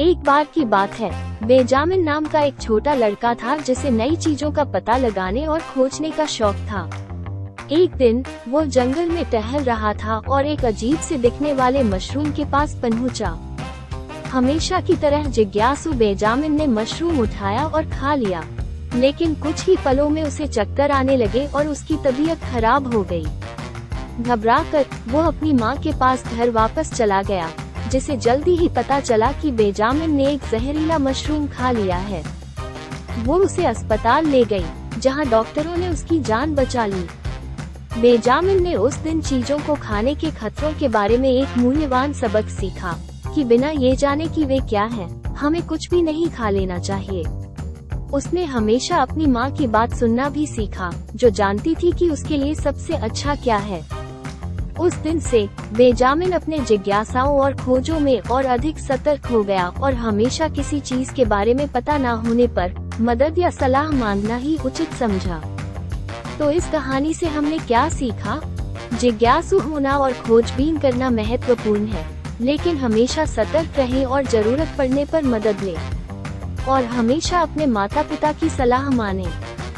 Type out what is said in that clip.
एक बार की बात है बेजामिन नाम का एक छोटा लड़का था जिसे नई चीज़ों का पता लगाने और खोजने का शौक था एक दिन, वो जंगल में टहल रहा था और एक अजीब से दिखने वाले मशरूम के पास पहुँचा। हमेशा की तरह जिज्ञासु बेजामिन ने मशरूम उठाया और खा लिया लेकिन कुछ ही पलों में उसे चक्कर आने लगे और उसकी तबीयत खराब हो गई। घबराकर, वो अपनी माँ के पास घर वापस चला गया जिसे जल्दी ही पता चला कि बेजामिन ने एक जहरीला मशरूम खा लिया है। वो उसे अस्पताल ले गई जहाँ डॉक्टरों ने उसकी जान बचा ली। बेजामिन ने उस दिन चीज़ों को खाने के खतरों के बारे में एक मूल्यवान सबक सीखा कि बिना ये जाने कि वे क्या हैं, हमें कुछ भी नहीं खा लेना चाहिए। उसने हमेशा अपनी माँ की बात सुनना भी सीखा जो जानती थी कि उसके लिए सबसे अच्छा क्या है। उस दिन से, बेजामिन अपने जिज्ञासाओं और खोजों में और अधिक सतर्क हो गया और हमेशा किसी चीज़ के बारे में पता न होने पर, मदद या सलाह मांगना ही उचित समझा। तो इस कहानी से हमने क्या सीखा? जिज्ञासु होना और खोजबीन करना महत्वपूर्ण है, लेकिन हमेशा सतर्क रहें और ज़रूरत पड़ने पर मदद लें। और हमेशा अपने माता पिता की सलाह मानें।